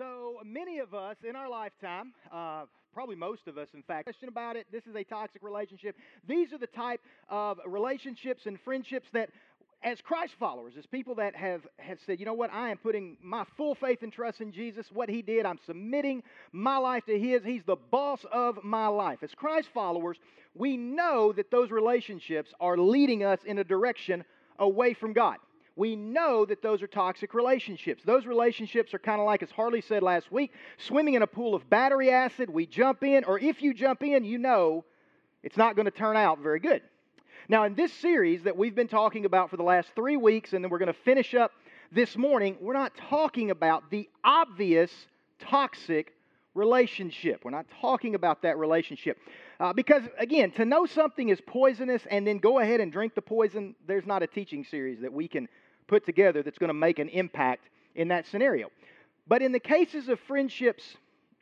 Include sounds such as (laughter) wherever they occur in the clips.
So many of us in our lifetime, uh, probably most of us, in fact, question about it. This is a toxic relationship. These are the type of relationships and friendships that, as Christ followers, as people that have, have said, you know what, I am putting my full faith and trust in Jesus, what He did, I'm submitting my life to His. He's the boss of my life. As Christ followers, we know that those relationships are leading us in a direction away from God we know that those are toxic relationships. Those relationships are kind of like, as Harley said last week, swimming in a pool of battery acid. We jump in, or if you jump in, you know it's not going to turn out very good. Now, in this series that we've been talking about for the last three weeks, and then we're going to finish up this morning, we're not talking about the obvious toxic relationship. We're not talking about that relationship. Uh, because, again, to know something is poisonous and then go ahead and drink the poison, there's not a teaching series that we can put together that's going to make an impact in that scenario. But in the cases of friendships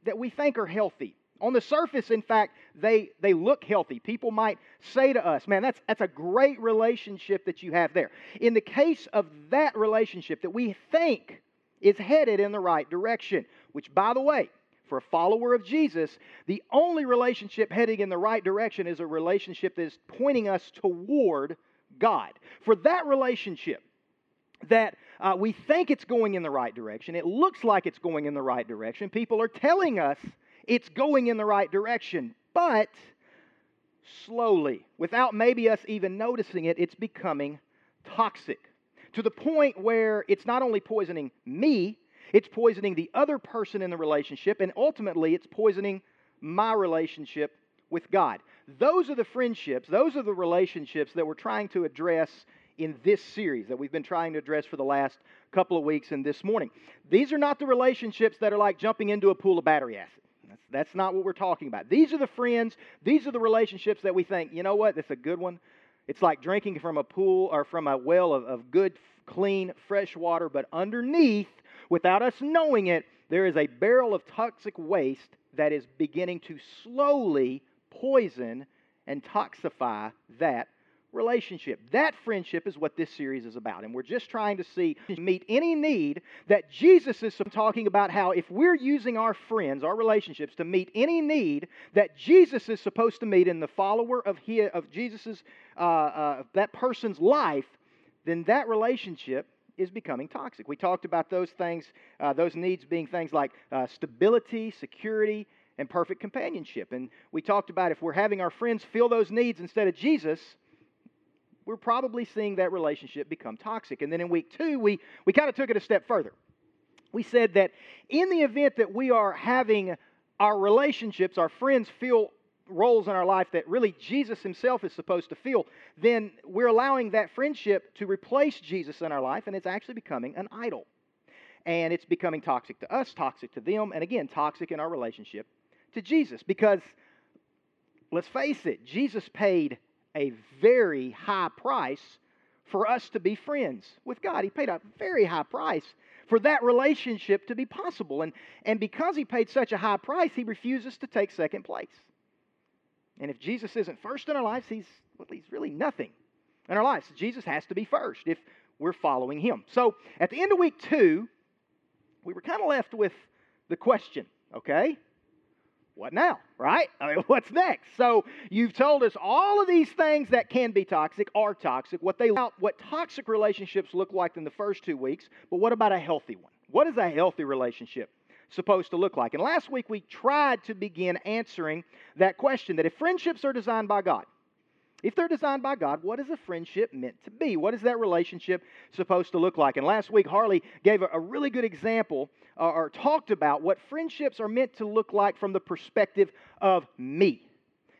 that we think are healthy, on the surface, in fact, they, they look healthy. People might say to us, man, that's, that's a great relationship that you have there. In the case of that relationship that we think is headed in the right direction, which, by the way, for a follower of Jesus, the only relationship heading in the right direction is a relationship that is pointing us toward God. For that relationship that uh, we think it's going in the right direction, it looks like it's going in the right direction, people are telling us it's going in the right direction, but slowly, without maybe us even noticing it, it's becoming toxic to the point where it's not only poisoning me, it's poisoning the other person in the relationship, and ultimately, it's poisoning my relationship with God. Those are the friendships, those are the relationships that we're trying to address in this series that we've been trying to address for the last couple of weeks and this morning. These are not the relationships that are like jumping into a pool of battery acid. That's, not what we're talking about. These are the friends, these are the relationships that we think, you know what, that's a good one. It's like drinking from a pool or from a well of, of good, clean, fresh water, but underneath, without us knowing it, there is a barrel of toxic waste that is beginning to slowly poison and toxify that relationship. That friendship is what this series is about. And we're just trying to see, meet any need that Jesus is talking about how if we're using our friends, our relationships, to meet any need that Jesus is supposed to meet in the follower of, his, of Jesus' uh, uh, that person's life, then that relationship is becoming toxic. We talked about those things, uh, those needs being things like uh, stability, security, and perfect companionship. And we talked about if we're having our friends fill those needs instead of Jesus, we're probably seeing that relationship become toxic. And then in week two, we, we kind of took it a step further. We said that in the event that we are having our relationships, our friends feel roles in our life that really Jesus himself is supposed to fill, then we're allowing that friendship to replace Jesus in our life, and it's actually becoming an idol. And it's becoming toxic to us, toxic to them, and again, toxic in our relationship to Jesus. Because let's face it, Jesus paid a very high price for us to be friends with God. He paid a very high price for that relationship to be possible. And, and because he paid such a high price, he refuses to take second place. And if Jesus isn't first in our lives, he's, well, he's really nothing in our lives. Jesus has to be first if we're following him. So at the end of week two, we were kind of left with the question, okay? What now, right? I mean, (laughs) what's next? So you've told us all of these things that can be toxic are toxic. What they what toxic relationships look like in the first two weeks, but what about a healthy one? What is a healthy relationship? supposed to look like. And last week we tried to begin answering that question that if friendships are designed by God, if they're designed by God, what is a friendship meant to be? What is that relationship supposed to look like? And last week, Harley gave a, really good example uh, or talked about what friendships are meant to look like from the perspective of me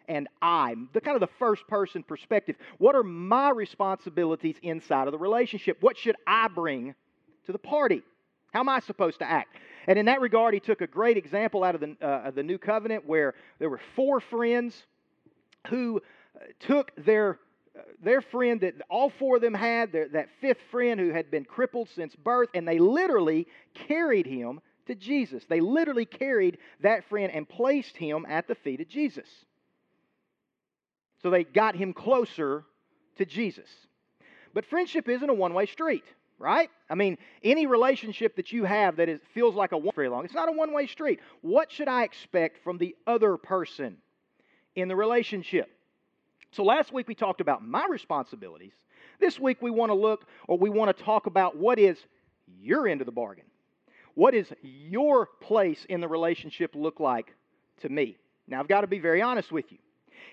and I, the kind of the first person perspective. What are my responsibilities inside of the relationship? What should I bring to the party? How am I supposed to act? And in that regard, he took a great example out of the, uh, the New Covenant where there were four friends who took their uh, their friend that all four of them had, their, that fifth friend who had been crippled since birth, and they literally carried him to Jesus. They literally carried that friend and placed him at the feet of Jesus. So they got him closer to Jesus. But friendship isn't a one way street. right? I mean, any relationship that you have that is, feels like a one very long, it's not a one way street. What should I expect from the other person in the relationship? So last week we talked about my responsibilities. This week we want to look or we want to talk about what is your end of the bargain. What does your place in the relationship look like to me? Now, I've got to be very honest with you.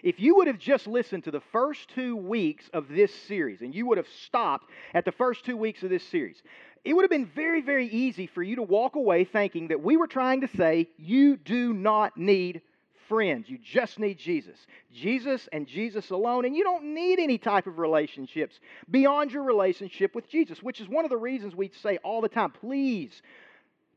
If you would have just listened to the first two weeks of this series and you would have stopped at the first two weeks of this series, it would have been very, very easy for you to walk away thinking that we were trying to say you do not need friends. You just need Jesus. Jesus and Jesus alone. And you don't need any type of relationships beyond your relationship with Jesus, which is one of the reasons we say all the time please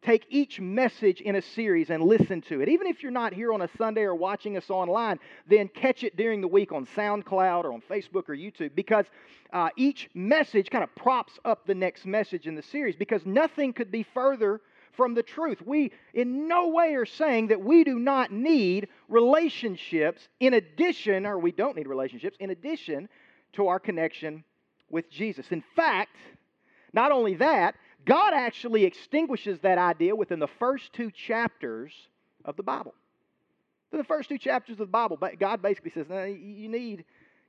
take each message in a series and listen to it. Even if you're not here on a Sunday or watching us online, then catch it during the week on SoundCloud or on Facebook or YouTube because uh, each message kind of props up the next message in the series because nothing could be further from the truth. We in no way are saying that we do not need relationships in addition, or we don't need relationships in addition to our connection with Jesus. In fact, not only that, God actually extinguishes that idea within the first two chapters of the Bible. In the first two chapters of the Bible, God basically says, no, you need,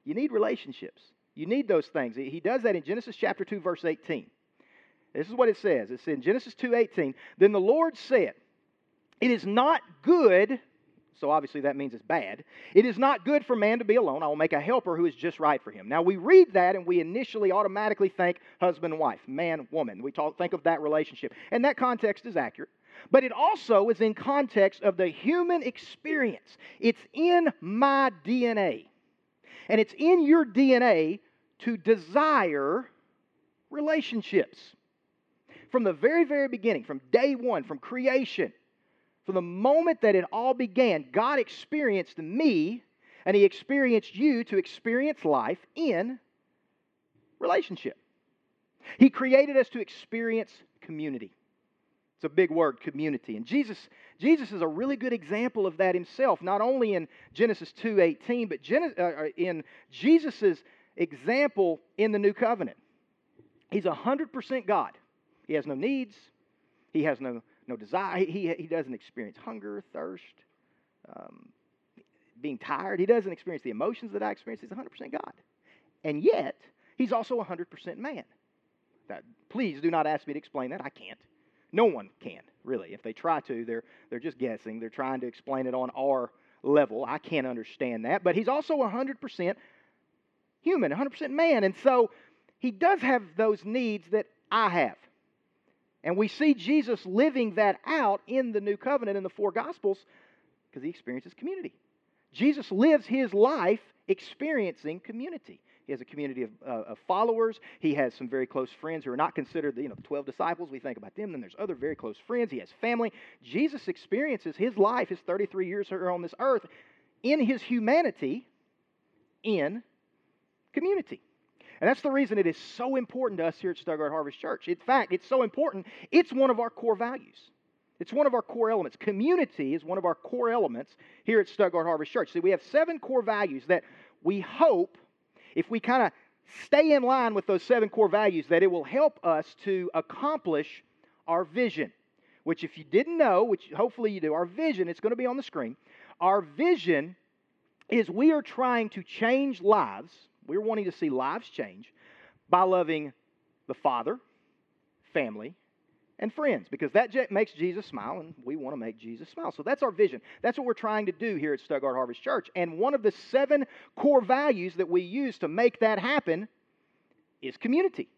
you need relationships. You need those things. He does that in Genesis chapter 2, verse 18. This is what it says. It's in Genesis 2:18. Then the Lord said, "It is not good so obviously that means it's bad. It is not good for man to be alone. I will make a helper who is just right for him. Now we read that and we initially automatically think husband and wife, man, woman. We talk, think of that relationship. And that context is accurate. But it also is in context of the human experience. It's in my DNA. And it's in your DNA to desire relationships. From the very, very beginning, from day one, from creation, from the moment that it all began, God experienced me and He experienced you to experience life in relationship. He created us to experience community. It's a big word, community. And Jesus, Jesus is a really good example of that himself, not only in Genesis 2.18, but uh, uh, in Jesus' example in the New Covenant. He's 100% God. He has no needs. He has no no desire. He, he doesn't experience hunger, thirst, um, being tired. He doesn't experience the emotions that I experience. He's 100% God. And yet, he's also 100% man. That, please do not ask me to explain that. I can't. No one can, really. If they try to, they're, they're just guessing. They're trying to explain it on our level. I can't understand that. But he's also 100% human, 100% man. And so he does have those needs that I have. And we see Jesus living that out in the new covenant in the four gospels because he experiences community. Jesus lives his life experiencing community. He has a community of, uh, of, followers. He has some very close friends who are not considered the you know, 12 disciples. We think about them. Then there's other very close friends. He has family. Jesus experiences his life, his 33 years here on this earth, in his humanity, in community. And that's the reason it is so important to us here at Stuttgart Harvest Church. In fact, it's so important, it's one of our core values. It's one of our core elements. Community is one of our core elements here at Stuttgart Harvest Church. See, we have seven core values that we hope, if we kind of stay in line with those seven core values, that it will help us to accomplish our vision. Which, if you didn't know, which hopefully you do, our vision, it's going to be on the screen. Our vision is we are trying to change lives we're wanting to see lives change by loving the Father, family, and friends because that makes Jesus smile and we want to make Jesus smile. So that's our vision. That's what we're trying to do here at Stuttgart Harvest Church. And one of the seven core values that we use to make that happen is community.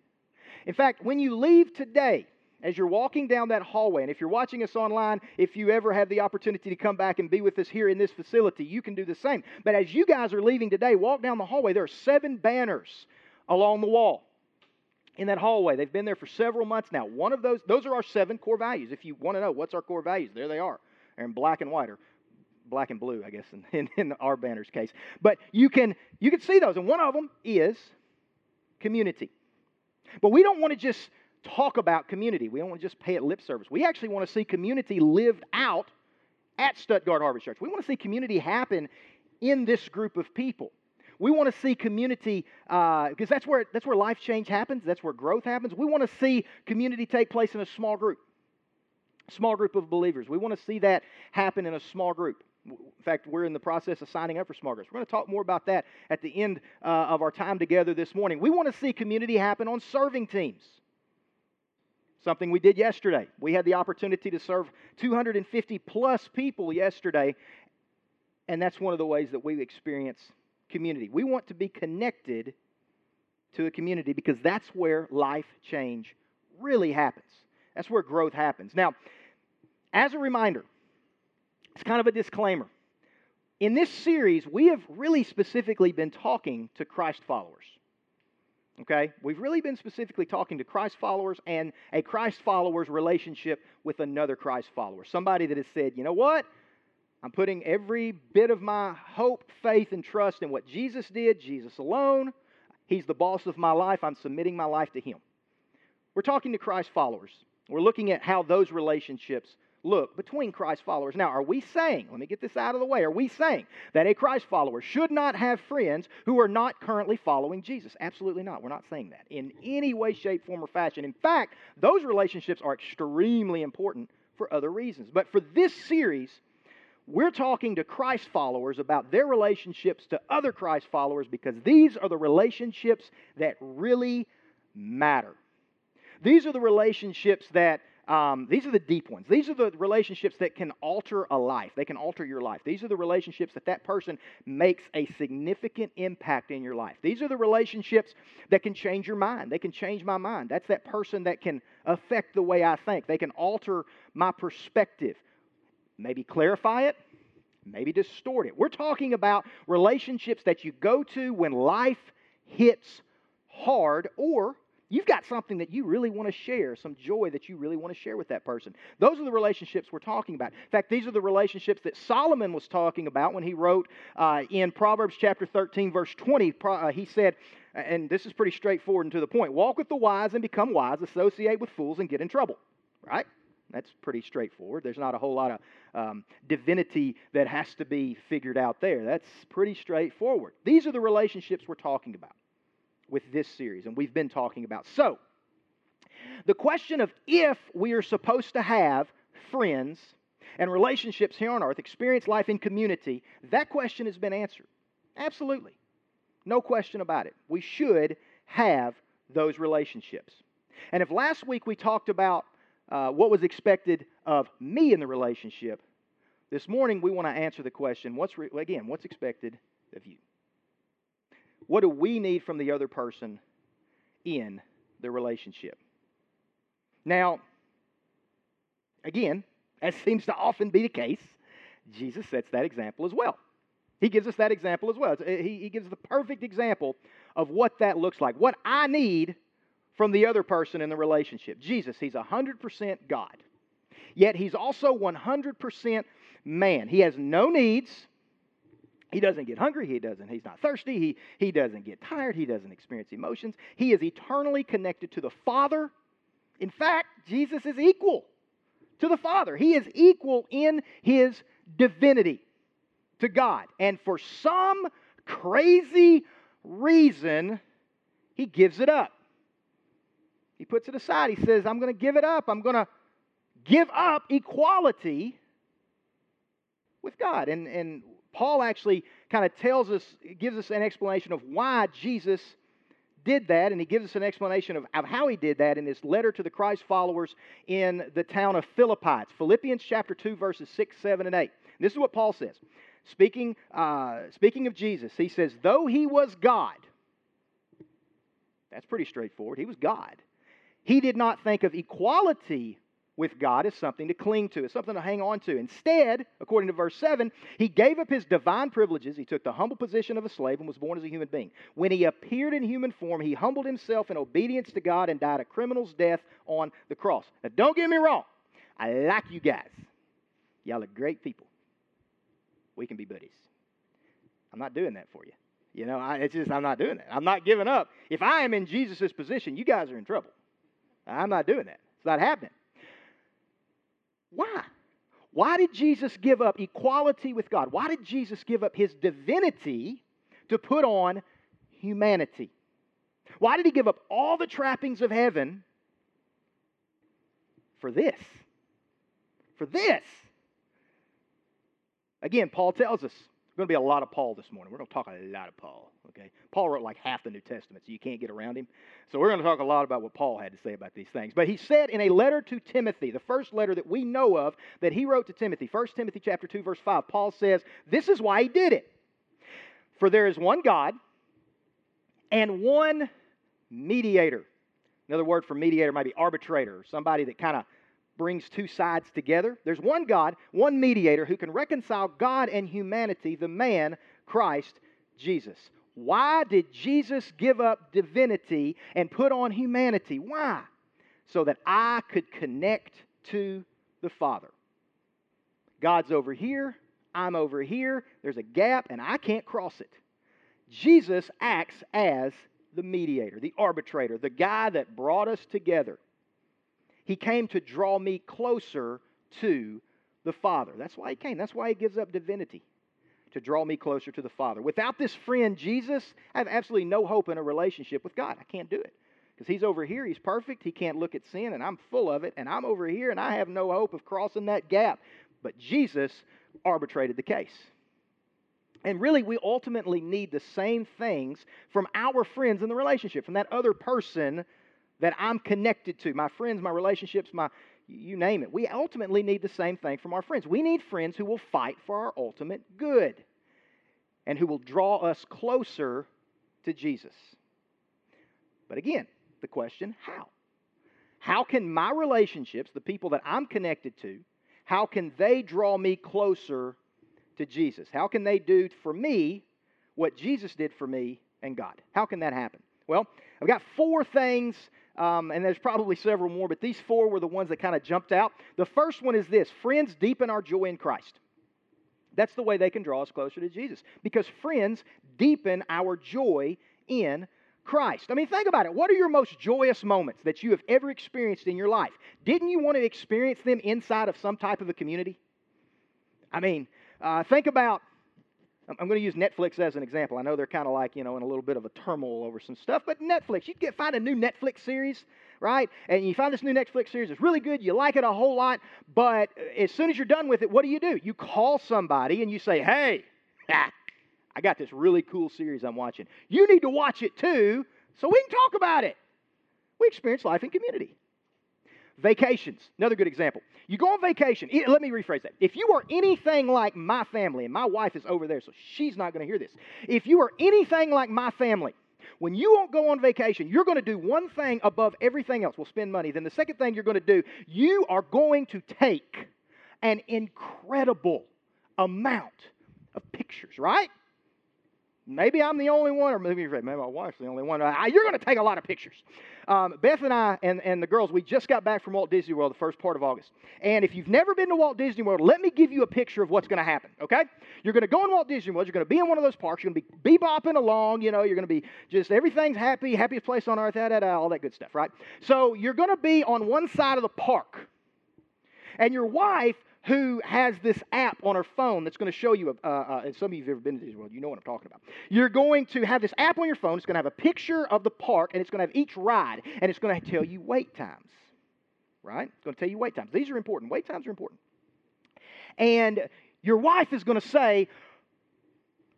In fact, when you leave today, as you're walking down that hallway, and if you're watching us online, if you ever have the opportunity to come back and be with us here in this facility, you can do the same. But as you guys are leaving today, walk down the hallway, there are seven banners along the wall in that hallway. They've been there for several months now. One of those, those are our seven core values. If you want to know what's our core values, there they are. They're in black and white, or black and blue, I guess, in, (laughs) in, in our banner's case. But you can you can see those, and one of them is community. But we don't want to just talk about community. We don't want to just pay it lip service. We actually want to see community lived out at Stuttgart Harvest Church. We want to see community happen in this group of people. we want to see community because uh, that's where that's where life change happens. That's where growth happens. We want to see community take place in a small group, small group of believers. We want to see that happen in a small group. In fact, we're in the process of signing up for small groups. We're going to talk more about that at the end uh, of our time together this morning. We want to see community happen on serving teams. Something we did yesterday. We had the opportunity to serve 250 plus people yesterday, and that's one of the ways that we experience community. We want to be connected to a community because that's where life change really happens. That's where growth happens. Now, as a reminder, it's kind of a disclaimer. In this series, we have really specifically been talking to Christ followers. Okay? We've really been specifically talking to Christ followers and a Christ follower's relationship with another Christ follower. Somebody that has said, you know what? I'm putting every bit of my hope, faith, and trust in what Jesus did, Jesus alone. He's the boss of my life. I'm submitting my life to Him. We're talking to Christ followers. We're looking at how those relationships look between Christ followers. Now, are we saying, let me get this out of the way, are we saying that a Christ follower should not have friends who are not currently following Jesus? Absolutely not. We're not saying that in any way, shape, form, or fashion. In fact, those relationships are extremely important for other reasons. But for this series, we're talking to Christ followers about their relationships to other Christ followers because these are the relationships that really matter. These are the relationships that um, these are the deep ones. These are the relationships that can alter a life. They can alter your life. These are the relationships that that person makes a significant impact in your life. These are the relationships that can change your mind. They can change my mind. That's that person that can affect the way I think. They can alter my perspective. Maybe clarify it, maybe distort it. We're talking about relationships that you go to when life hits hard or You've got something that you really want to share, some joy that you really want to share with that person. Those are the relationships we're talking about. In fact, these are the relationships that Solomon was talking about when he wrote uh, in Proverbs chapter 13, verse 20. Uh, he said, and this is pretty straightforward and to the point walk with the wise and become wise, associate with fools and get in trouble. Right? That's pretty straightforward. There's not a whole lot of um, divinity that has to be figured out there. That's pretty straightforward. These are the relationships we're talking about with this series, and we've been talking about. So, the question of if we are supposed to have friends and relationships here on earth, experience life in community, that question has been answered. Absolutely. No question about it. We should have those relationships. And if last week we talked about uh, what was expected of me in the relationship, this morning we want to answer the question what's re- again, what's expected of you? What do we need from the other person in the relationship? Now, again, as (laughs) seems to often be the case, Jesus sets that example as well. He gives us that example as well. Eh, he, he gives the perfect example of what that looks like, what I need from the other person in the relationship. Jesus, he's 100% God, yet he's also 100% man. He has no needs, he doesn't get hungry. He doesn't. He's not thirsty. He, he doesn't get tired. He doesn't experience emotions. He is eternally connected to the Father. In fact, Jesus is equal to the Father. He is equal in his divinity to God. And for some crazy reason, he gives it up. He puts it aside. He says, I'm going to give it up. I'm going to give up equality with God. And, and Paul actually kind of tells us, gives us an explanation of why Jesus did that, and he gives us an explanation of, of how he did that in his letter to the Christ followers in the town of Philippi. It's Philippians chapter 2, verses 6, 7, and 8. This is what Paul says. Speaking, uh, speaking of Jesus, he says, Though he was God, that's pretty straightforward. He was God. He did not think of equality with God is something to cling to, it's something to hang on to. Instead, according to verse 7, he gave up his divine privileges. He took the humble position of a slave and was born as a human being. When he appeared in human form, he humbled himself in obedience to God and died a criminal's death on the cross. Now, don't get me wrong. I like you guys. Y'all are great people. We can be buddies. I'm not doing that for you. You know, I, it's just, I'm not doing that. I'm not giving up. If I am in Jesus' position, you guys are in trouble. I'm not doing that. It's not happening. Why? Why did Jesus give up equality with God? Why did Jesus give up his divinity to put on humanity. Why did he give up all the trappings of heaven for this? For this. Again, Paul tells us going to be a lot of Paul this morning. We're going to talk a lot of Paul. Okay, Paul wrote like half the New Testament, so you can't get around him. So we're going to talk a lot about what Paul had to say about these things. But he said in a letter to Timothy, the first letter that we know of that he wrote to Timothy, 1 Timothy chapter 2 verse 5, Paul says, "This is why he did it. For there is one God and one mediator." Another word for mediator might be arbitrator, or somebody that kind of brings two sides together. There's one God, one mediator who can reconcile God and humanity, the man Christ Jesus. Why did Jesus give up divinity and put on humanity? Why? So that I could connect to the Father. God's over here, I'm over here, there's a gap, and I can't cross it. Jesus acts as the mediator, the arbitrator, the guy that brought us together. He came to draw me closer to the Father. That's why he came. That's why he gives up divinity to draw me closer to the Father. Without this friend, Jesus, I have absolutely no hope in a relationship with God. I can't do it. Because he's over here, he's perfect, he can't look at sin, and I'm full of it, and I'm over here, and I have no hope of crossing that gap. But Jesus arbitrated the case. And really, we ultimately need the same things from our friends in the relationship, from that other person that I'm connected to, my friends, my relationships, my you name it. We ultimately need the same thing from our friends. We need friends who will fight for our ultimate good and who will draw us closer to Jesus. But again, the question how? How can my relationships, the people that I'm connected to, how can they draw me closer to Jesus? How can they do for me what Jesus did for me and God? How can that happen? Well, I've got four things um, and there's probably several more, but these four were the ones that kind of jumped out. The first one is this friends deepen our joy in Christ. That's the way they can draw us closer to Jesus. Because friends deepen our joy in Christ. I mean, think about it. What are your most joyous moments that you have ever experienced in your life? Didn't you want to experience them inside of some type of a community? I mean, uh, think about I'm going to use Netflix as an example. I know they're kind of like, you know, in a little bit of a turmoil over some stuff, but Netflix, you get find a new Netflix series, right? And you find this new Netflix series, it's really good, you like it a whole lot, but uh, as soon as you're done with it, what do you do? You call somebody and you say, "Hey, (laughs) I got this really cool series I'm watching. You need to watch it too, so we can talk about it." We experience life in community. Vacations, another good example. You go on vacation. Let me rephrase that. If you are anything like my family, and my wife is over there, so she's not going to hear this. If you are anything like my family, when you won't go on vacation, you're going to do one thing above everything else. We'll spend money. Then the second thing you're going to do, you are going to take an incredible amount of pictures, right? Maybe I'm the only one, or maybe, maybe my wife's the only one. You're going to take a lot of pictures. Um, Beth and I and, and the girls, we just got back from Walt Disney World the first part of August. And if you've never been to Walt Disney World, let me give you a picture of what's going to happen, okay? You're going to go in Walt Disney World. You're going to be in one of those parks. You're going to be bebopping along. You know, you're going to be just everything's happy, happiest place on earth, da, da, da, all that good stuff, right? So you're going to be on one side of the park. And your wife who has this app on her phone that's going to show you, uh, uh, and some of you have ever been to Disney World, you know what I'm talking about. You're going to have this app on your phone. It's going to have a picture of the park, and it's going to have each ride, and it's going to tell you wait times. Right? It's going to tell you wait times. These are important. Wait times are important. And your wife is going to say,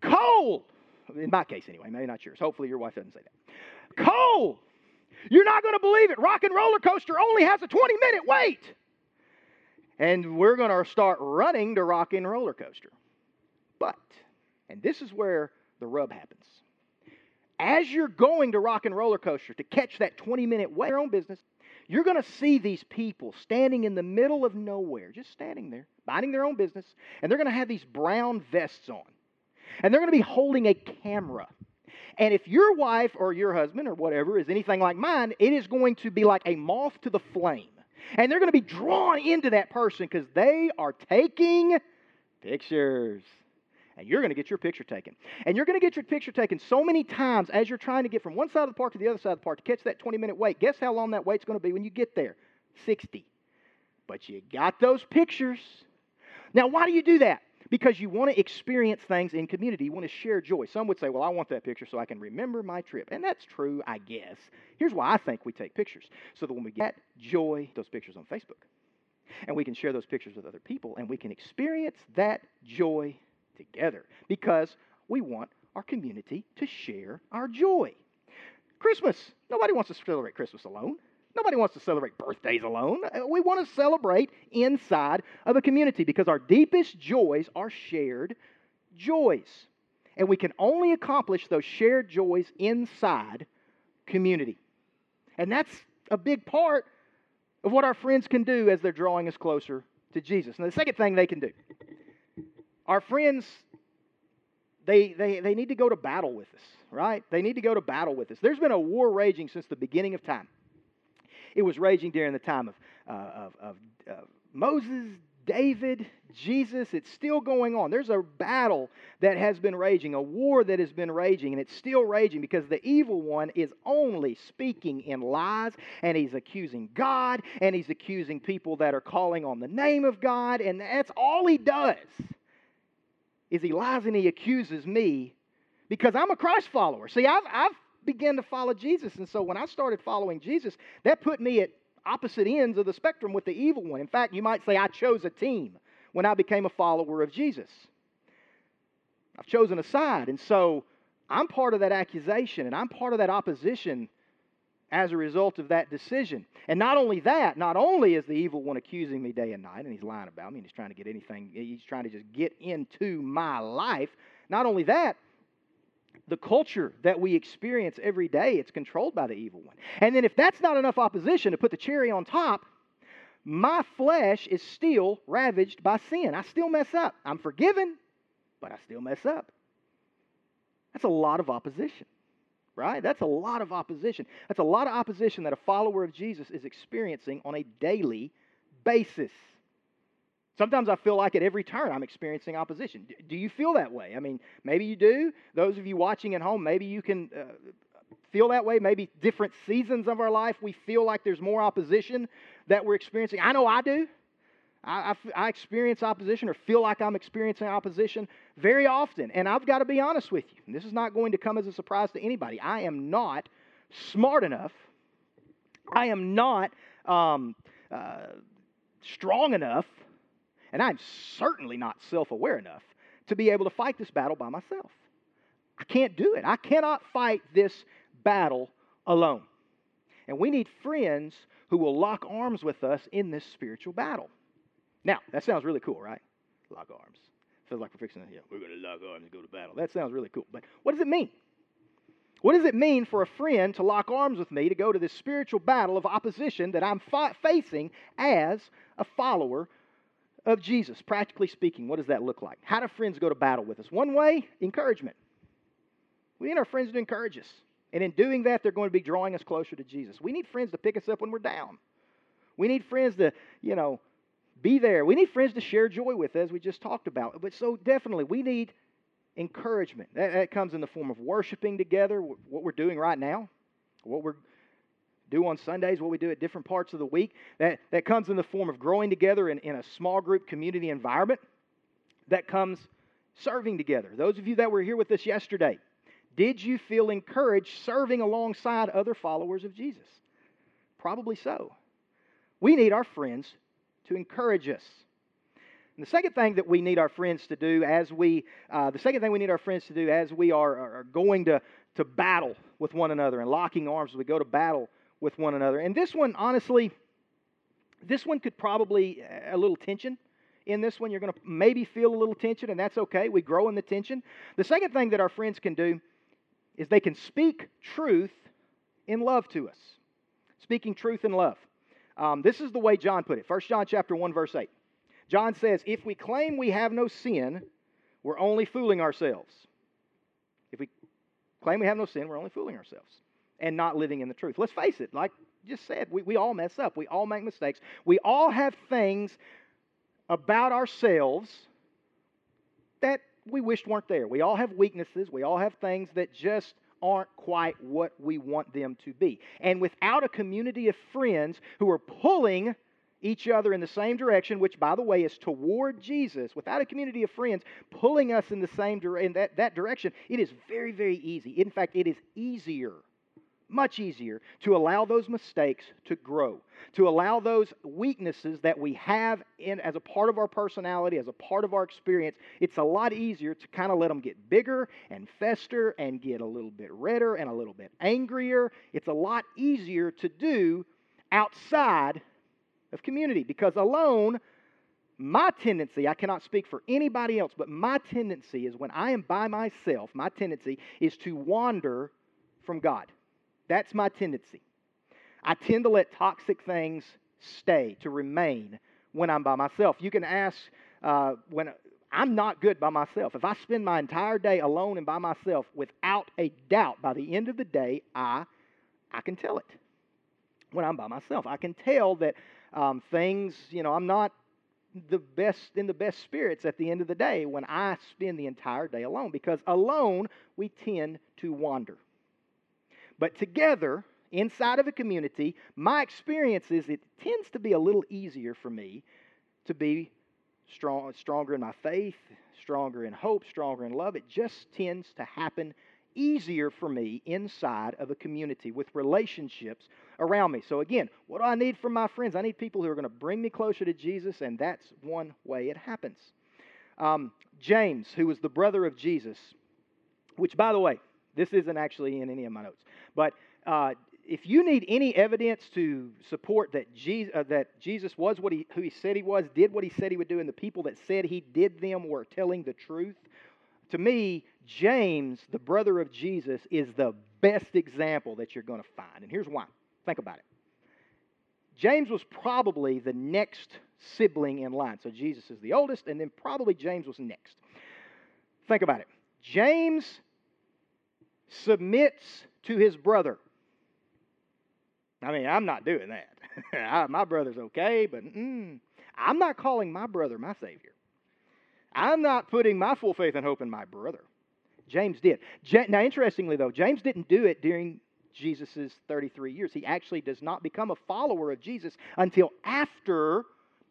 Cole. In my case, anyway, maybe not yours. Hopefully, your wife doesn't say that. Cole. You're not going to believe it. Rock and roller coaster only has a 20 minute wait and we're going to start running to rock and roller coaster. But, and this is where the rub happens. As you're going to rock and roller coaster to catch that 20 minute wait, your own business, you're going to see these people standing in the middle of nowhere, just standing there, minding their own business, and they're going to have these brown vests on. And they're going to be holding a camera. And if your wife or your husband or whatever is anything like mine, it is going to be like a moth to the flame. And they're going to be drawn into that person because they are taking pictures. And you're going to get your picture taken. And you're going to get your picture taken so many times as you're trying to get from one side of the park to the other side of the park to catch that 20 minute wait. Guess how long that wait's going to be when you get there? 60. But you got those pictures. Now, why do you do that? Because you want to experience things in community. You want to share joy. Some would say, Well, I want that picture so I can remember my trip. And that's true, I guess. Here's why I think we take pictures so that when we get joy, those pictures on Facebook. And we can share those pictures with other people and we can experience that joy together because we want our community to share our joy. Christmas. Nobody wants to celebrate Christmas alone. Nobody wants to celebrate birthdays alone. Uh, we want to celebrate inside of a community because our deepest joys are shared joys. And we can only accomplish those shared joys inside community. And that's a big part of what our friends can do as they're drawing us closer to Jesus. Now, the second thing they can do our friends, they, they, they need to go to battle with us, right? They need to go to battle with us. There's been a war raging since the beginning of time. It was raging during the time of, uh, of, of uh, Moses, David, Jesus. It's still going on. There's a battle that has been raging, a war that has been raging, and it's still raging because the evil one is only speaking in lies, and he's accusing God, and he's accusing people that are calling on the name of God, and that's all he does. Is he lies and he accuses me because I'm a Christ follower. See, I've, I've began to follow Jesus. And so when I started following Jesus, that put me at opposite ends of the spectrum with the evil one. In fact, you might say I chose a team when I became a follower of Jesus. I've chosen a side. And so I'm part of that accusation and I'm part of that opposition as a result of that decision. And not only that, not only is the evil one accusing me day and night and he's lying about me and he's trying to get anything, he's trying to just get into my life. Not only that, the culture that we experience every day, it's controlled by the evil one. And then if that's not enough opposition to put the cherry on top, my flesh is still ravaged by sin. I still mess up. I'm forgiven, but I still mess up. That's a lot of opposition, right? That's a lot of opposition. That's a lot of opposition that a follower of Jesus is experiencing on a daily basis. Sometimes I feel like at every turn I'm experiencing opposition. Do you feel that way? I mean, maybe you do. Those of you watching at home, maybe you can uh, feel that way. Maybe different seasons of our life, we feel like there's more opposition that we're experiencing. I know I do. I, I, I experience opposition or feel like I'm experiencing opposition very often. And I've got to be honest with you. This is not going to come as a surprise to anybody. I am not smart enough. I am not um, uh, strong enough and I'm certainly not self aware enough to be able to fight this battle by myself. I can't do it. I cannot fight this battle alone. And we need friends who will lock arms with us in this spiritual battle. Now, that sounds really cool, right? Lock arms. Sounds like we're fixing to, yeah, we're going to lock arms and go to battle. That sounds really cool. But what does it mean? What does it mean for a friend to lock arms with me to go to this spiritual battle of opposition that I'm facing as a follower of Jesus, practically speaking, what does that look like? How do friends go to battle with us? One way, encouragement. We need our friends to encourage us. And in doing that, they're going to be drawing us closer to Jesus. We need friends to pick us up when we're down. We need friends to, you know, be there. We need friends to share joy with, as we just talked about. But so definitely, we need encouragement. That, that comes in the form of worshiping together, what we're doing right now, what we're do on Sundays, what we do at different parts of the week. That, that comes in the form of growing together in, in a small group community environment. That comes serving together. Those of you that were here with us yesterday, did you feel encouraged serving alongside other followers of Jesus? Probably so. We need our friends to encourage us. And the second thing that we need our friends to do as we, uh, the second thing we need our friends to do as we are, are going to, to battle with one another and locking arms as we go to battle with one another. And this one, honestly, this one could probably a little tension in this one. You're going to maybe feel a little tension, and that's okay. We grow in the tension. The second thing that our friends can do is they can speak truth in love to us. Speaking truth in love. Um, this is the way John put it. 1 John chapter 1, verse 8. John says, If we claim we have no sin, we're only fooling ourselves. If we claim we have no sin, we're only fooling ourselves and not living in the truth. Let's face it, like just said, we, we all mess up. We all make mistakes. We all have things about ourselves that we wished weren't there. We all have weaknesses. We all have things that just aren't quite what we want them to be. And without a community of friends who are pulling each other in the same direction, which, by the way, is toward Jesus, without a community of friends pulling us in the same dire- in that, that direction, it is very, very easy. In fact, it is easier, much easier, to allow those mistakes to grow, to allow those weaknesses that we have in, as a part of our personality, as a part of our experience. It's a lot easier to kind of let them get bigger and fester and get a little bit redder and a little bit angrier. It's a lot easier to do outside of community because alone, my tendency, I cannot speak for anybody else, but my tendency is when I am by myself, my tendency is to wander from God. That's my tendency. I tend to let toxic things stay, to remain when I'm by myself. You can ask uh, when I'm not good by myself. If I spend my entire day alone and by myself, without a doubt, by the end of the day, I I can tell it when I'm by myself. I can tell that um, things, you know, I'm not the best in the best spirits at the end of the day when I spend the entire day alone because alone we tend to wander. But together, inside of a community, my experience is it tends to be a little easier for me to be strong, stronger in my faith, stronger in hope, stronger in love. It just tends to happen easier for me inside of a community with relationships around me. So, again, what do I need from my friends? I need people who are going to bring me closer to Jesus, and that's one way it happens. Um, James, who was the brother of Jesus, which, by the way, this isn't actually in any of my notes, but uh, if you need any evidence to support that Jesus, uh, that Jesus was what he, who he said he was, did what he said he would do, and the people that said he did them were telling the truth, to me, James, the brother of Jesus, is the best example that you're going to find. And here's why. Think about it. James was probably the next sibling in line. So Jesus is the oldest, and then probably James was next. Think about it. James submits to his brother. I mean, I'm not doing that. (laughs) my brother's okay, but mm, I'm not calling my brother my Savior. I'm not putting my full faith and hope in my brother. James did. Now, interestingly, though, James didn't do it during Jesus' 33 years. He actually does not become a follower of Jesus until after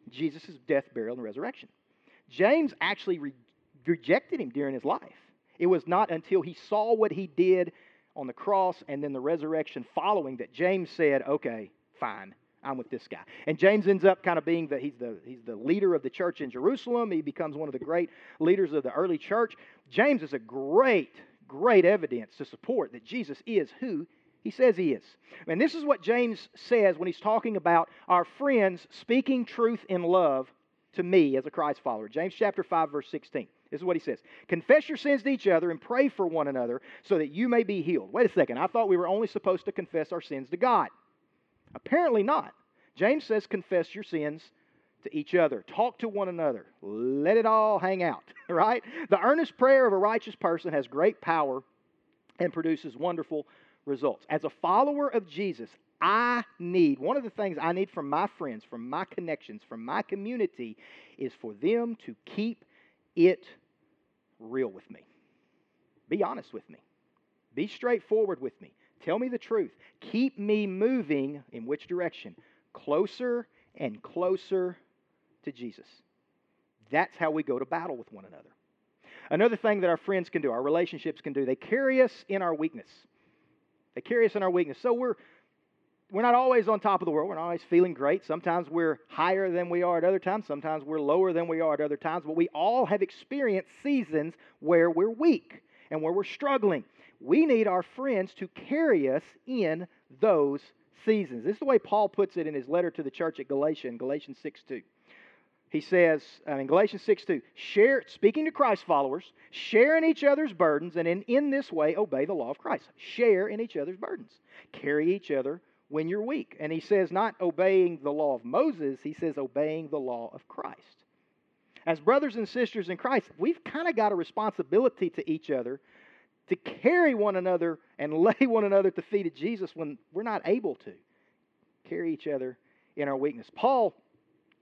Jesus' death, burial, and resurrection. James actually re- rejected him during his life. It was not until he saw what he did on the cross and then the resurrection following that James said, okay, fine, I'm with this guy. And James ends up kind of being the he's the he's the leader of the church in Jerusalem. He becomes one of the great leaders of the early church. James is a great, great evidence to support that Jesus is who he says he is. And this is what James says when he's talking about our friends speaking truth in love to me as a Christ follower. James chapter 5 verse 16. This is what he says. Confess your sins to each other and pray for one another so that you may be healed. Wait a second. I thought we were only supposed to confess our sins to God. Apparently not. James says, confess your sins to each other. Talk to one another. Let it all hang out, (laughs) right? The earnest prayer of a righteous person has great power and produces wonderful results. As a follower of Jesus, I need, one of the things I need from my friends, from my connections, from my community, is for them to keep it real with me. Be honest with me. Be straightforward with me. Tell me the truth. Keep me moving in which direction? Closer and closer to Jesus. That's how we go to battle with one another. Another thing that our friends can do, our relationships can do, they carry us in our weakness. They carry us in our weakness. So we're we're not always on top of the world. We're not always feeling great. Sometimes we're higher than we are at other times. Sometimes we're lower than we are at other times. But we all have experienced seasons where we're weak and where we're struggling. We need our friends to carry us in those seasons. This is the way Paul puts it in his letter to the church at Galatia in Galatians 6 2. He says in Galatians 6 2, share, speaking to Christ followers, share in each other's burdens, and in, in this way obey the law of Christ. Share in each other's burdens. Carry each other when you're weak. And he says not obeying the law of Moses, he says obeying the law of Christ. As brothers and sisters in Christ, we've kind of got a responsibility to each other to carry one another and (laughs) lay one another at the feet of Jesus when we're not able to carry each other in our weakness. Paul,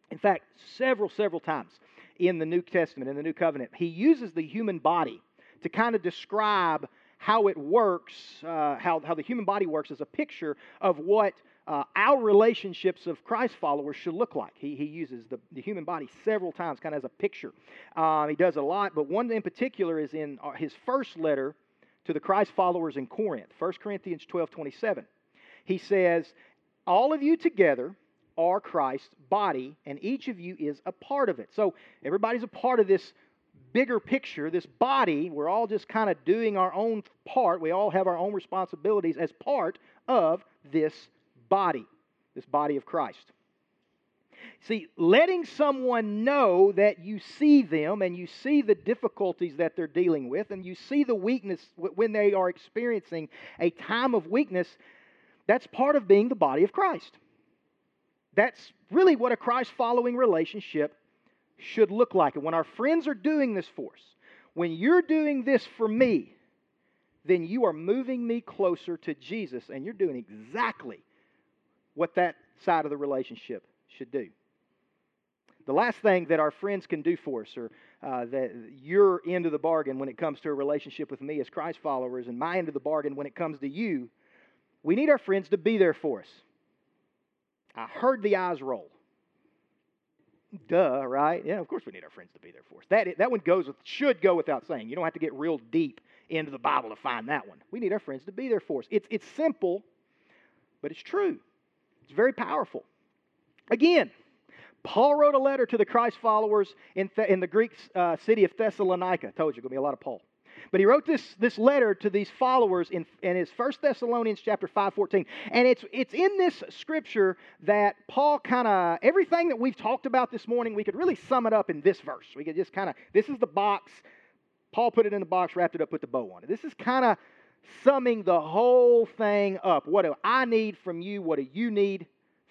in fact, several, several times in the New Testament, in the New Covenant, he uses the human body to kind of describe how it works, uh, how, how the human body works as a picture of what uh, our relationships of Christ followers should look like. He, he uses the, the human body several times, kind of as a picture. Uh, he does a lot, but one in particular is in uh, his first letter to the Christ followers in Corinth, 1 Corinthians 12 27. He says, All of you together are Christ's body, and each of you is a part of it. So everybody's a part of this bigger picture, this body. We're all just kind of doing our own part. We all have our own responsibilities as part of this body, this body of Christ. See, letting someone know that you see them and you see the difficulties that they're dealing with and you see the weakness when they are experiencing a time of weakness, that's part of being the body of Christ. That's really what a Christ following relationship should look like. And when our friends are doing this for us, when you're doing this for me, then you are moving me closer to Jesus and you're doing exactly what that side of the relationship should do. The last thing that our friends can do for us, or uh, that your end of the bargain when it comes to a relationship with me as Christ followers, and my end of the bargain when it comes to you, we need our friends to be there for us. I heard the eyes roll. Duh, right? Yeah, of course we need our friends to be there for us. That, that one goes with, should go without saying. You don't have to get real deep into the Bible to find that one. We need our friends to be there for us. It's, it's simple, but it's true. It's very powerful. Again, Paul wrote a letter to the Christ followers in, Th- in the Greek uh, city of Thessalonica. I told you, going to be a lot of Paul. But he wrote this, this letter to these followers in, in his First Thessalonians chapter 5, 14. And it's, it's in this scripture that Paul kind of, everything that we've talked about this morning, we could really sum it up in this verse. We could just kind of, this is the box. Paul put it in the box, wrapped it up, put the bow on it. This is kind of summing the whole thing up. What do I need from you? What do you need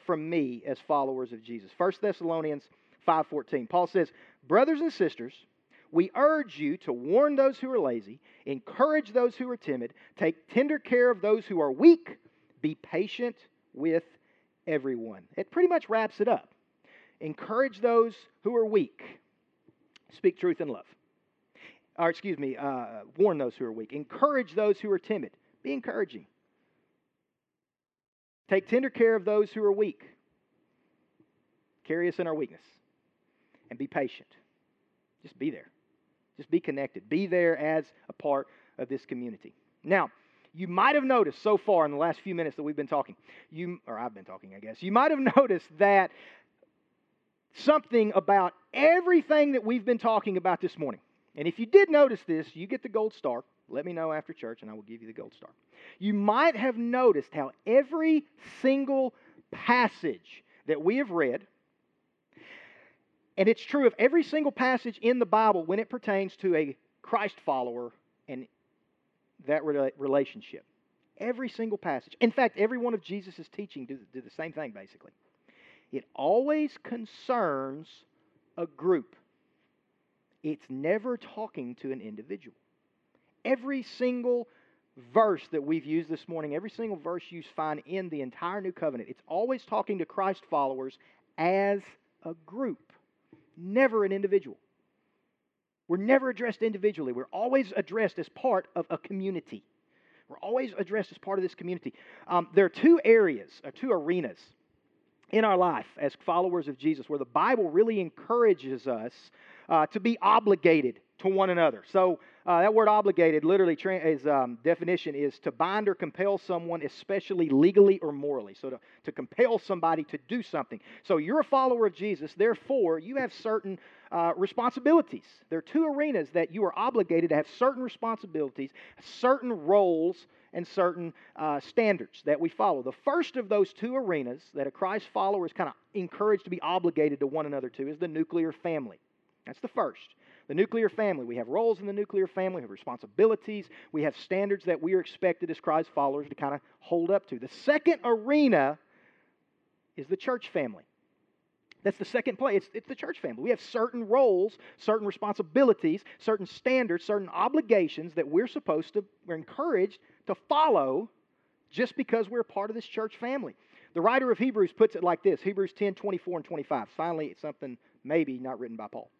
from me as followers of Jesus? 1 Thessalonians 5:14. Paul says, "Brothers and sisters, we urge you to warn those who are lazy, encourage those who are timid, take tender care of those who are weak, be patient with everyone." It pretty much wraps it up. Encourage those who are weak. Speak truth in love or excuse me, uh, warn those who are weak, encourage those who are timid. Be encouraging. Take tender care of those who are weak. Carry us in our weakness. And be patient. Just be there. Just be connected. Be there as a part of this community. Now, you might have noticed so far in the last few minutes that we've been talking, you or I've been talking, I guess. You might have (laughs) noticed that something about everything that we've been talking about this morning and if you did notice this, you get the gold star. Let me know after church, and I will give you the gold star. You might have noticed how every single passage that we have read, and it's true of every single passage in the Bible when it pertains to a Christ follower and that relationship. Every single passage. In fact, every one of Jesus' teaching did, did the same thing, basically. It always concerns a group it's never talking to an individual. Every single verse that we've used this morning, every single verse you find in the entire New Covenant, it's always talking to Christ followers as a group, never an individual. We're never addressed individually. We're always addressed as part of a community. We're always addressed as part of this community. Um, there are two areas, or two arenas in our life as followers of Jesus where the Bible really encourages us uh, to be obligated to one another. So uh, that word obligated literally tra- is um, definition is to bind or compel someone, especially legally or morally. So to, to compel somebody to do something. So you're a follower of Jesus, therefore you have certain uh, responsibilities. There are two arenas that you are obligated to have certain responsibilities, certain roles, and certain uh, standards that we follow. The first of those two arenas that a Christ follower is kind of encouraged to be obligated to one another to is the nuclear family. That's the first. The nuclear family. We have roles in the nuclear family, we have responsibilities, we have standards that we are expected as Christ followers to kind of hold up to. The second arena is the church family. That's the second place. It's, it's the church family. We have certain roles, certain responsibilities, certain standards, certain obligations that we're supposed to, we're encouraged to follow just because we're a part of this church family. The writer of Hebrews puts it like this Hebrews 10 24 and 25. Finally, it's something maybe not written by Paul.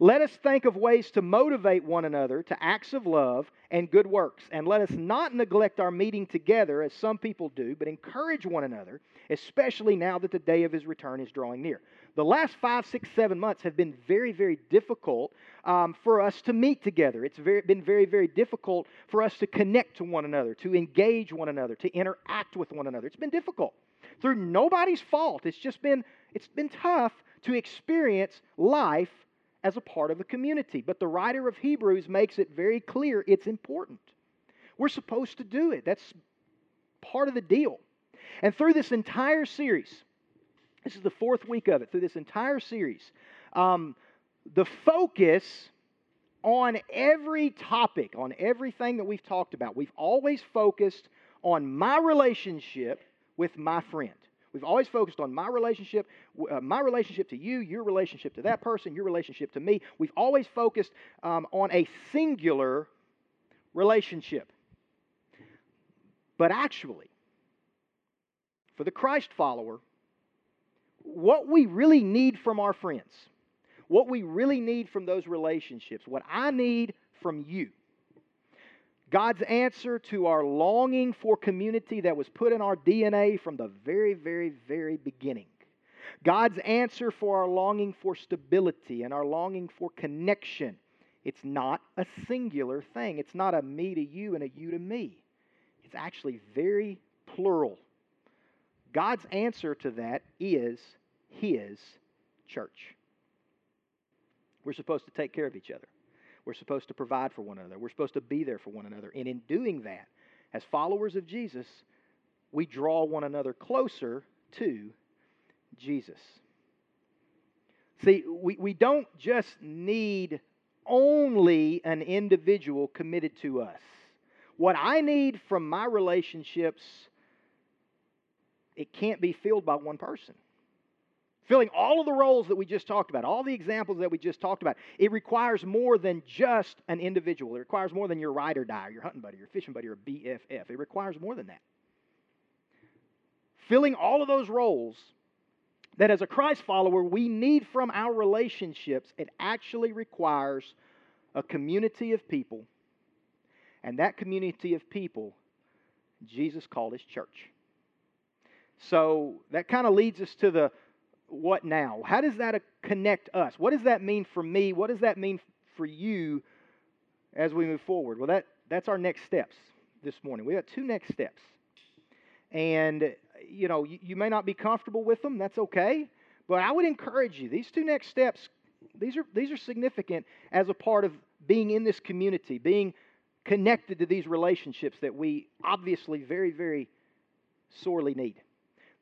Let us think of ways to motivate one another to acts of love and good works. And let us not neglect our meeting together, as some people do, but encourage one another, especially now that the day of his return is drawing near. The last five, six, seven months have been very, very difficult um, for us to meet together. It's very, been very, very difficult for us to connect to one another, to engage one another, to interact with one another. It's been difficult. Through nobody's fault. It's just been, it's been tough to experience life as a part of a community. But the writer of Hebrews makes it very clear it's important. We're supposed to do it. That's part of the deal. And through this entire series, this is the fourth week of it, through this entire series, um, the focus on every topic, on everything that we've talked about, we've always focused on my relationship with my friend. We've always focused on my relationship, uh, my relationship to you, your relationship to that person, your relationship to me. We've always focused um, on a singular relationship. But actually, for the Christ follower, what we really need from our friends, what we really need from those relationships, what I need from you, God's answer to our longing for community that was put in our DNA from the very, very, very beginning. God's answer for our longing for stability and our longing for connection. It's not a singular thing. It's not a me to you and a you to me. It's actually very plural. God's answer to that is His church. We're supposed to take care of each other. We're supposed to provide for one another. We're supposed to be there for one another. And in doing that, as followers of Jesus, we draw one another closer to Jesus. See, we, we don't just need only an individual committed to us. What I need from my relationships, it can't be filled by one person filling all of the roles that we just talked about, all the examples that we just talked about. It requires more than just an individual. It requires more than your ride or die, or your hunting buddy, your fishing buddy, or BFF. It requires more than that. Filling all of those roles that as a Christ follower we need from our relationships, it actually requires a community of people. And that community of people, Jesus called his church. So that kind of leads us to the what now? How does that uh, connect us? What does that mean for me? What does that mean for you as we move forward? Well, that, that's our next steps this morning. We have two next steps. And, you know, you, you may not be comfortable with them. That's okay. But I would encourage you, these two next steps, these are, these are significant as a part of being in this community, being connected to these relationships that we obviously very, very sorely need.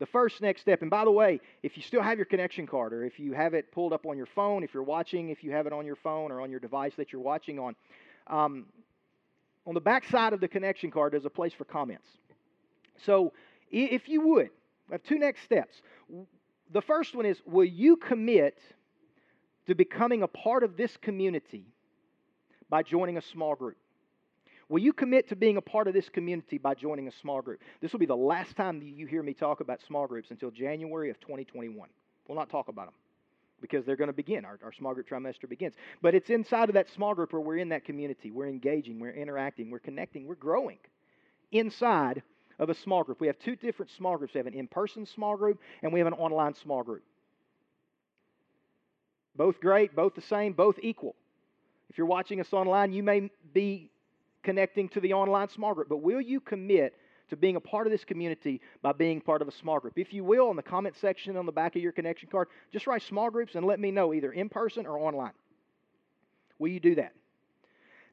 The first next step, and by the way, if you still have your connection card or if you have it pulled up on your phone, if you're watching, if you have it on your phone or on your device that you're watching on, um, on the back side of the connection card, there's a place for comments. So if you would, I have two next steps. The first one is Will you commit to becoming a part of this community by joining a small group? Will you commit to being a part of this community by joining a small group? This will be the last time that you hear me talk about small groups until January of 2021. We'll not talk about them because they're going to begin. Our, our small group trimester begins. But it's inside of that small group where we're in that community. We're engaging, we're interacting, we're connecting, we're growing inside of a small group. We have two different small groups we have an in person small group and we have an online small group. Both great, both the same, both equal. If you're watching us online, you may be connecting to the online small group, but will you commit to being a part of this community by being part of a small group? If you will, in the comment section on the back of your connection card, just write small groups and let me know either in person or online. Will you do that?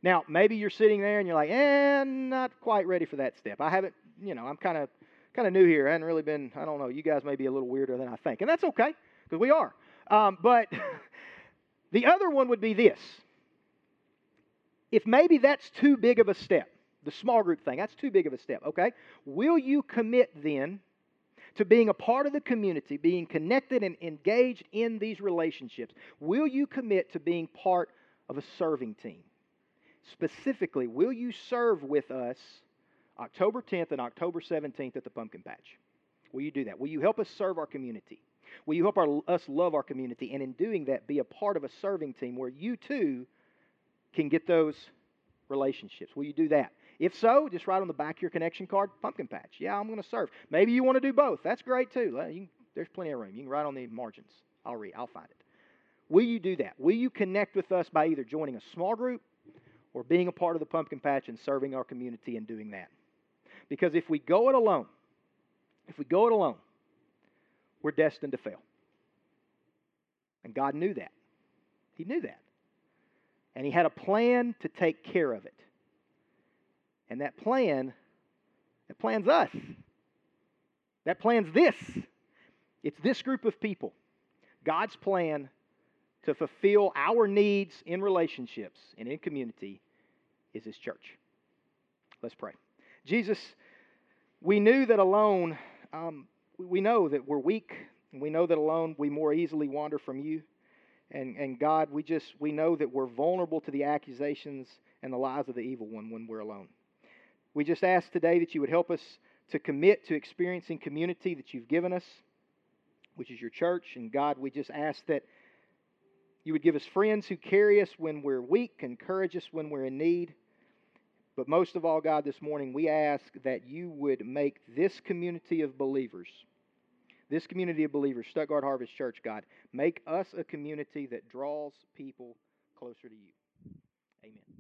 Now, maybe you're sitting there and you're like, eh, not quite ready for that step. I haven't, you know, I'm kind of kind of new here. I haven't really been, I don't know, you guys may be a little weirder than I think. And that's okay, because we are. Um, but (laughs) the other one would be this if maybe that's too big of a step, the small group thing, that's too big of a step, okay? Will you commit then to being a part of the community, being connected and engaged in these relationships? Will you commit to being part of a serving team? Specifically, will you serve with us October 10th and October 17th at the Pumpkin Patch? Will you do that? Will you help us serve our community? Will you help our, us love our community and in doing that be a part of a serving team where you too can get those relationships? Will you do that? If so, just write on the back of your connection card, pumpkin patch. Yeah, I'm going to serve. Maybe you want to do both. That's great too. Can, there's plenty of room. You can write on the margins. I'll read. I'll find it. Will you do that? Will you connect with us by either joining a small group or being a part of the pumpkin patch and serving our community and doing that? Because if we go it alone, if we go it alone, we're destined to fail. And God knew that. He knew that. And He had a plan to take care of it. And that plan, that plan's us. That plan's this. It's this group of people. God's plan to fulfill our needs in relationships and in community is His church. Let's pray. Jesus, we knew that alone, um, we know that we're weak, we know that alone we more easily wander from you. And, and God, we just we know that we're vulnerable to the accusations and the lies of the evil one when we're alone. We just ask today that you would help us to commit to experiencing community that you've given us, which is your church. And God, we just ask that you would give us friends who carry us when we're weak, encourage us when we're in need. But most of all, God, this morning, we ask that you would make this community of believers, this community of believers, Stuttgart Harvest Church, God, make us a community that draws people closer to you. Amen.